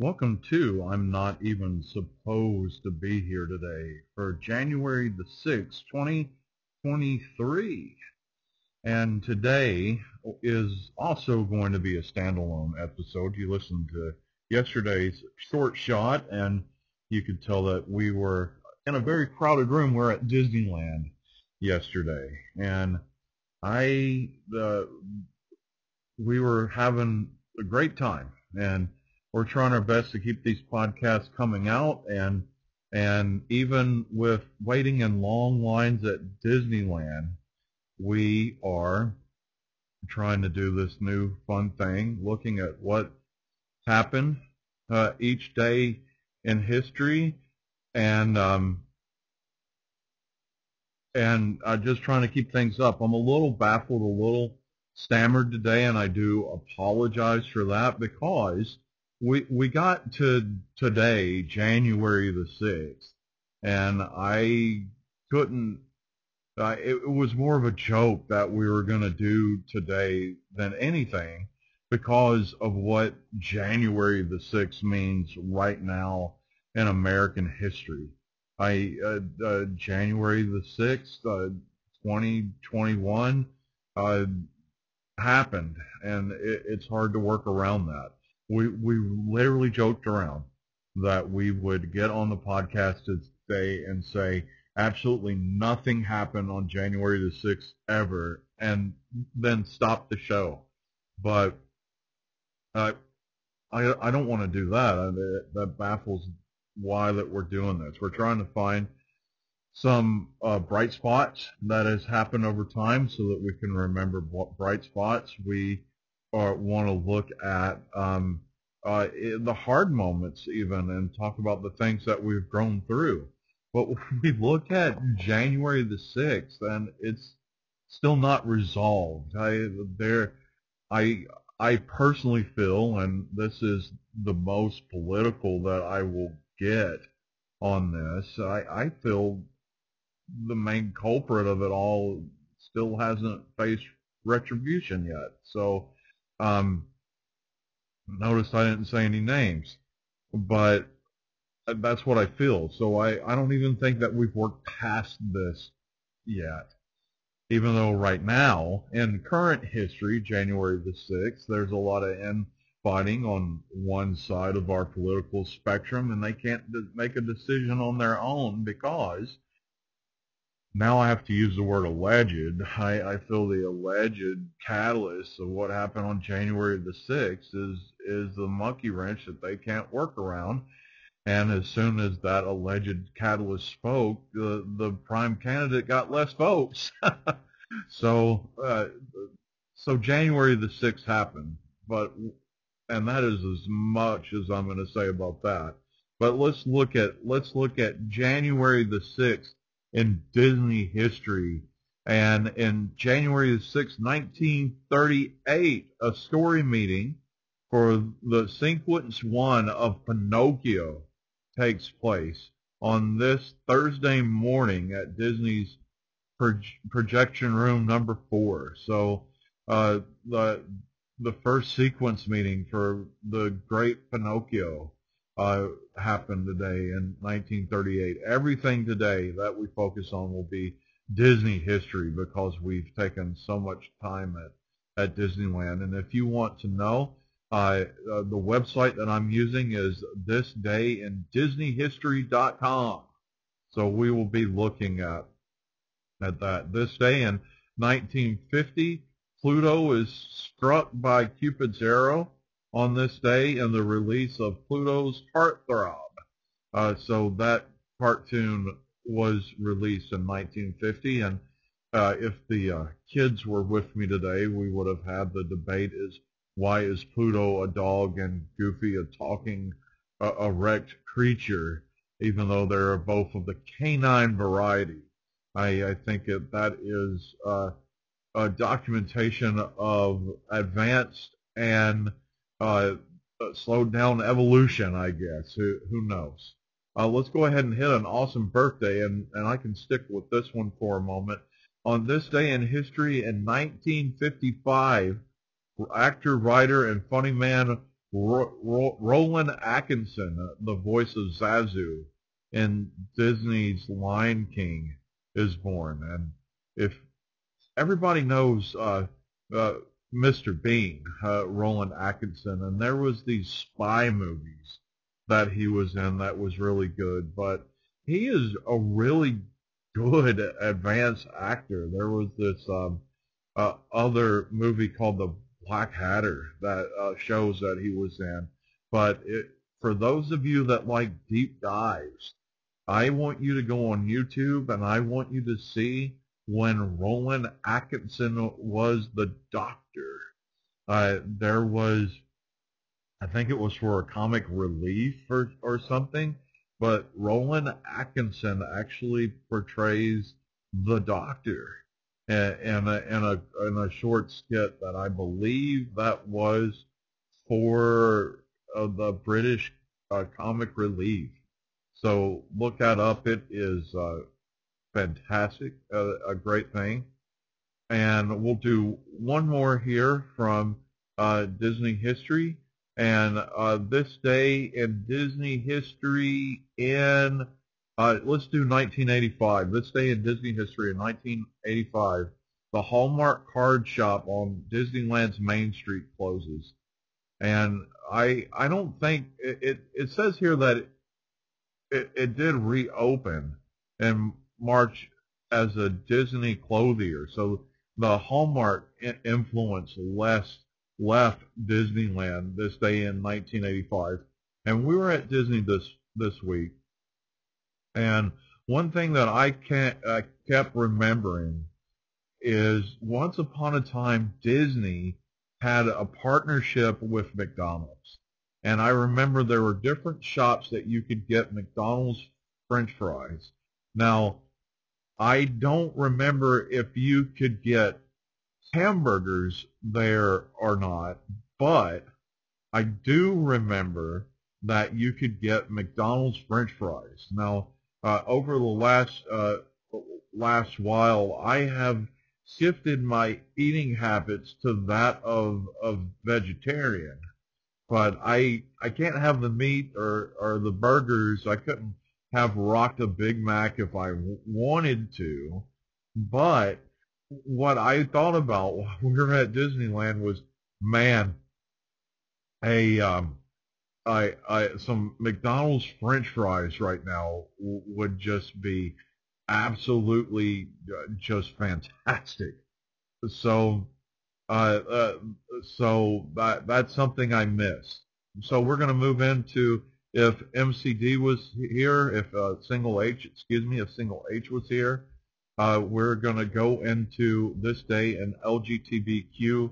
Welcome to I'm Not Even Supposed to Be Here Today for January the 6th, 2023. And today is also going to be a standalone episode. You listened to yesterday's short shot and you could tell that we were in a very crowded room. We're at Disneyland yesterday and I, uh, we were having a great time and we're trying our best to keep these podcasts coming out and and even with waiting in long lines at Disneyland, we are trying to do this new fun thing, looking at what happened uh, each day in history, and um, and uh, just trying to keep things up. I'm a little baffled, a little stammered today, and I do apologize for that because we we got to today, January the sixth, and I couldn't. It, it was more of a joke that we were going to do today than anything because of what January the sixth means right now in American history. I uh, uh, January the sixth, uh, 2021, uh, happened, and it, it's hard to work around that we we literally joked around that we would get on the podcast today and say absolutely nothing happened on January the 6th ever and then stop the show. But uh, I I don't want to do that. I, that baffles why that we're doing this. We're trying to find some uh, bright spots that has happened over time so that we can remember what bright spots. We uh, want to look at um, uh, the hard moments even and talk about the things that we've grown through. But we look at January the 6th, and it's still not resolved. I, there, I, I personally feel, and this is the most political that I will get on this, I, I feel the main culprit of it all still hasn't faced retribution yet. So um, notice I didn't say any names, but that's what I feel. So I, I don't even think that we've worked past this yet. Even though right now, in current history, January the 6th, there's a lot of infighting on one side of our political spectrum, and they can't make a decision on their own because now I have to use the word alleged. I, I feel the alleged catalyst of what happened on January the 6th is, is the monkey wrench that they can't work around. And as soon as that alleged catalyst spoke, the, the prime candidate got less votes. so, uh, so January the 6th happened, but, and that is as much as I'm going to say about that. But let's look at, let's look at January the 6th in Disney history. And in January 6, 1938, a story meeting for the sequence one of Pinocchio takes place on this Thursday morning at Disney's projection room number four. So uh, the the first sequence meeting for the great Pinocchio uh, happened today in 1938. Everything today that we focus on will be Disney history because we've taken so much time at, at Disneyland. And if you want to know, uh, uh, the website that I'm using is thisdayindisneyhistory.com. So we will be looking at at that. This day in 1950, Pluto is struck by Cupid's arrow on this day and the release of Pluto's Heartthrob. Uh, so that cartoon was released in 1950, and uh, if the uh, kids were with me today, we would have had the debate is why is Pluto a dog and Goofy a talking uh, erect creature, even though they're both of the canine variety. I, I think that that is uh, a documentation of advanced and uh, slowed down evolution, I guess. Who, who knows? Uh, let's go ahead and hit an awesome birthday, and, and I can stick with this one for a moment. On this day in history in 1955, actor, writer, and funny man Ro- Ro- Rowan Atkinson, uh, the voice of Zazu in Disney's Lion King, is born. And if everybody knows uh, uh, Mr. Bean, uh, Rowan Atkinson, and there was these spy movies that he was in that was really good, but he is a really good advanced actor. There was this um, uh, other movie called The Blackadder that uh, shows that he was in. But it, for those of you that like deep dives, I want you to go on YouTube and I want you to see when Rowan Atkinson was the doctor. Uh, there was, I think it was for a comic relief or, or something, but Rowan Atkinson actually portrays the doctor in a, in a, in a short skit that I believe that was for uh, the British uh, comic relief. So look that up. It is uh, fantastic, uh, a great thing. And we'll do one more here from uh, Disney history. And uh, this day in Disney history in, uh, let's do 1985. This day in Disney history in 1985, the Hallmark card shop on Disneyland's Main Street closes. And I I don't think it, it, it says here that it, it, it did reopen in March as a Disney clothier. So the Hallmark influence less left Disneyland this day in 1985, and we were at Disney this this week. And one thing that I can't uh, kept remembering is once upon a time Disney had a partnership with McDonald's. And I remember there were different shops that you could get McDonald's french fries. Now, I don't remember if you could get hamburgers there or not, but I do remember that you could get McDonald's French fries. Now, uh, over the last uh, last while, I have shifted my eating habits to that of of vegetarian, but I I can't have the meat or or the burgers. I couldn't have rocked a Big Mac if I wanted to, but what I thought about while we were at Disneyland was, man, a um, I, I some McDonald's French fries right now w- would just be absolutely uh, just fantastic. So, uh, uh, so that that's something I miss. So we're going to move into if MCD was here, if uh, single H, excuse me, if single H was here, uh, we're going to go into this day in LGBTQ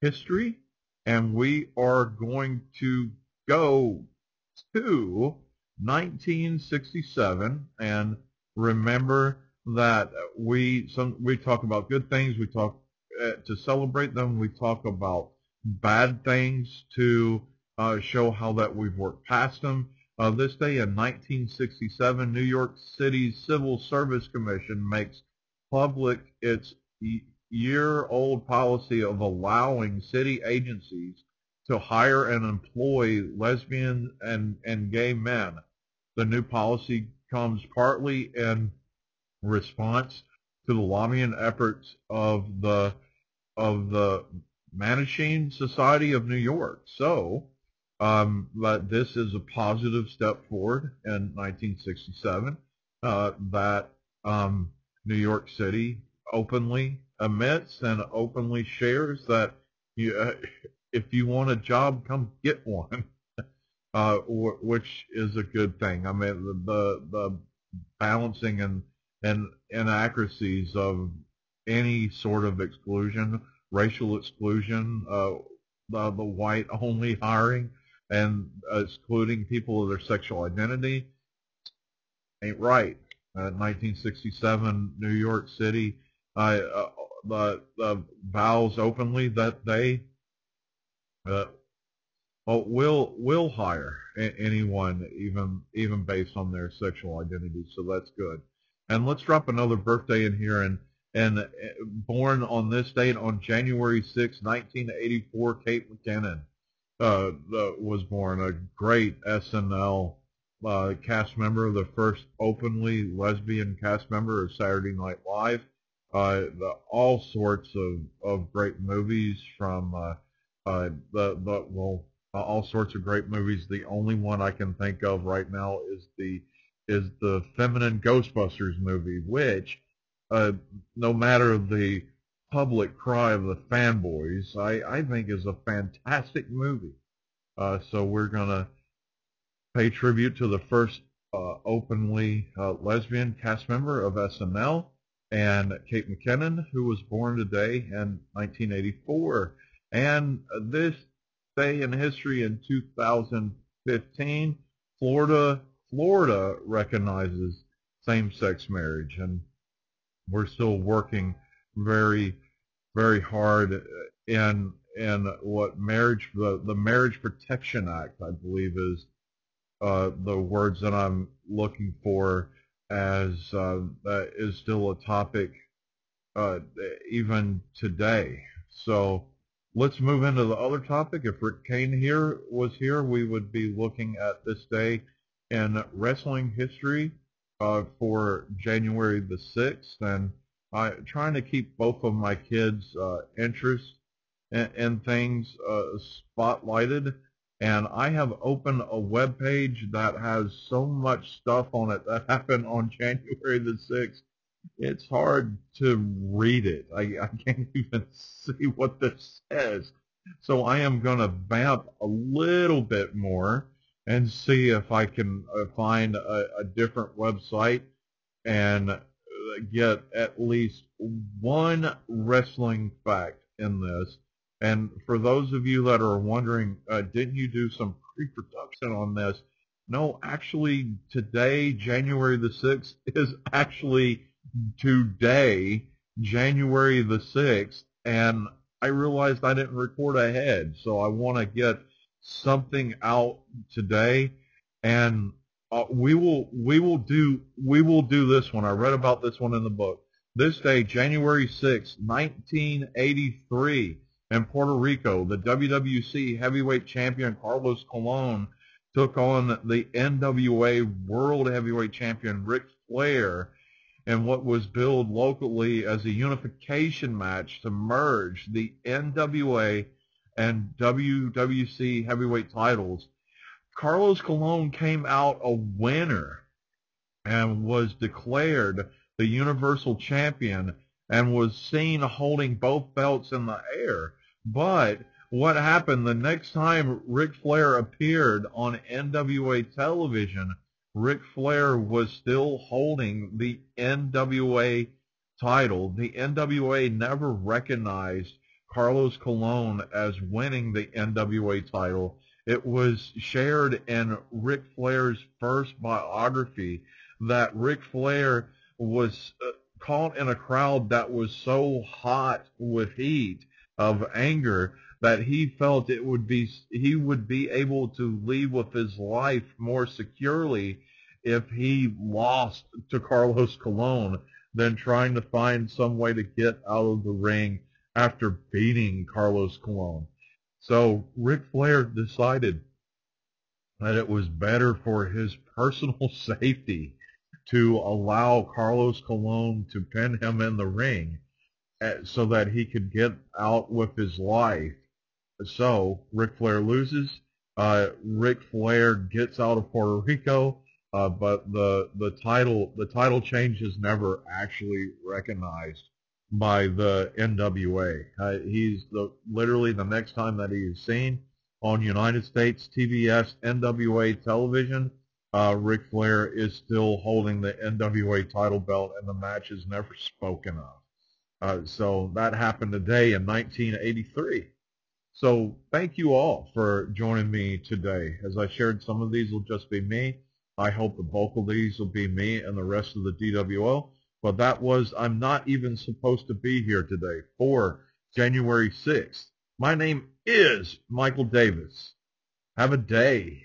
history, and we are going to go to 1967 and remember that we some we talk about good things we talk uh, to celebrate them we talk about bad things to uh, show how that we've worked past them uh, this day in 1967, New York City's Civil Service Commission makes public its year-old policy of allowing city agencies to hire and employ lesbian and, and gay men. The new policy comes partly in response to the lobbying efforts of the of the Mattachine Society of New York. So, um, but this is a positive step forward in 1967 uh, that um, New York City openly admits and openly shares that you, uh, if you want a job, come get one, uh, which is a good thing. I mean, the the, the balancing and and inaccuracies of any sort of exclusion, racial exclusion, uh, the, the white only hiring and excluding people of their sexual identity ain't right. Uh, 1967, New York City, uh, uh, the, the vows openly that they uh, well, will will hire anyone, even even based on their sexual identity. So that's good. And let's drop another birthday in here. And and uh, born on this date on January 6, 1984, Kate McKinnon uh, was born, a great SNL uh, cast member, the first openly lesbian cast member of Saturday Night Live. Uh, the, all sorts of, of great movies from uh, uh, the, the well, all sorts of great movies. The only one I can think of right now is the is the feminine Ghostbusters movie, which, uh, no matter the public cry of the fanboys, I, I think is a fantastic movie. Uh, so we're gonna pay tribute to the first uh, openly uh, lesbian cast member of SNL, and Kate McKinnon, who was born today in 1984. And this day in history in 2015, Florida, Florida recognizes same-sex marriage, and we're still working very, very hard in in what marriage the the Marriage Protection Act, I believe, is uh, the words that I'm looking for as uh, is still a topic uh, even today. So let's move into the other topic. If Rick Kane here was here, we would be looking at this day in wrestling history uh, for January the 6th, and I trying to keep both of my kids' uh, interests and, and things uh, spotlighted and I have opened a web page that has so much stuff on it that happened on January the 6th. It's hard to read it. I, I can't even see what this says. So I am going to vamp a little bit more and see if I can uh, find a, a different website and get at least one wrestling fact in this. And for those of you that are wondering, uh, didn't you do some pre-production on this? No, actually today, January the 6th, is actually today, January the 6th, and I realized I didn't record ahead, so I want to get something out today, and uh, we will we will do we will do this one. I read about this one in the book. This day, January 6, 1983, in Puerto Rico, the WWC heavyweight champion Carlos Colon took on the NWA World Heavyweight Champion Ric Flair in what was billed locally as a unification match to merge the NWA and WWC heavyweight titles. Carlos Colon came out a winner and was declared the Universal Champion and was seen holding both belts in the air. But what happened the next time Ric Flair appeared on NWA television, Ric Flair was still holding the NWA title. The NWA never recognized Carlos Colon as winning the NWA title. It was shared in Ric Flair's first biography that Ric Flair was uh, caught in a crowd that was so hot with heat of anger that he felt it would be he would be able to leave with his life more securely if he lost to Carlos Colon than trying to find some way to get out of the ring after beating Carlos Colon. So Ric Flair decided that it was better for his personal safety to allow Carlos Colon to pin him in the ring so that he could get out with his life. So Ric Flair loses. Uh, Ric Flair gets out of Puerto Rico, uh, but the the title the title change is never actually recognized by the NWA. Uh, he's the literally the next time that he is seen on United States TBS NWA television. Uh, Ric Flair is still holding the NWA title belt, and the match is never spoken of. Uh, so that happened today in 1983. So thank you all for joining me today. As I shared, some of these will just be me. I hope the bulk of these will be me and the rest of the DWO. But that was, I'm not even supposed to be here today for January 6th. My name is Michael Davis. Have a day.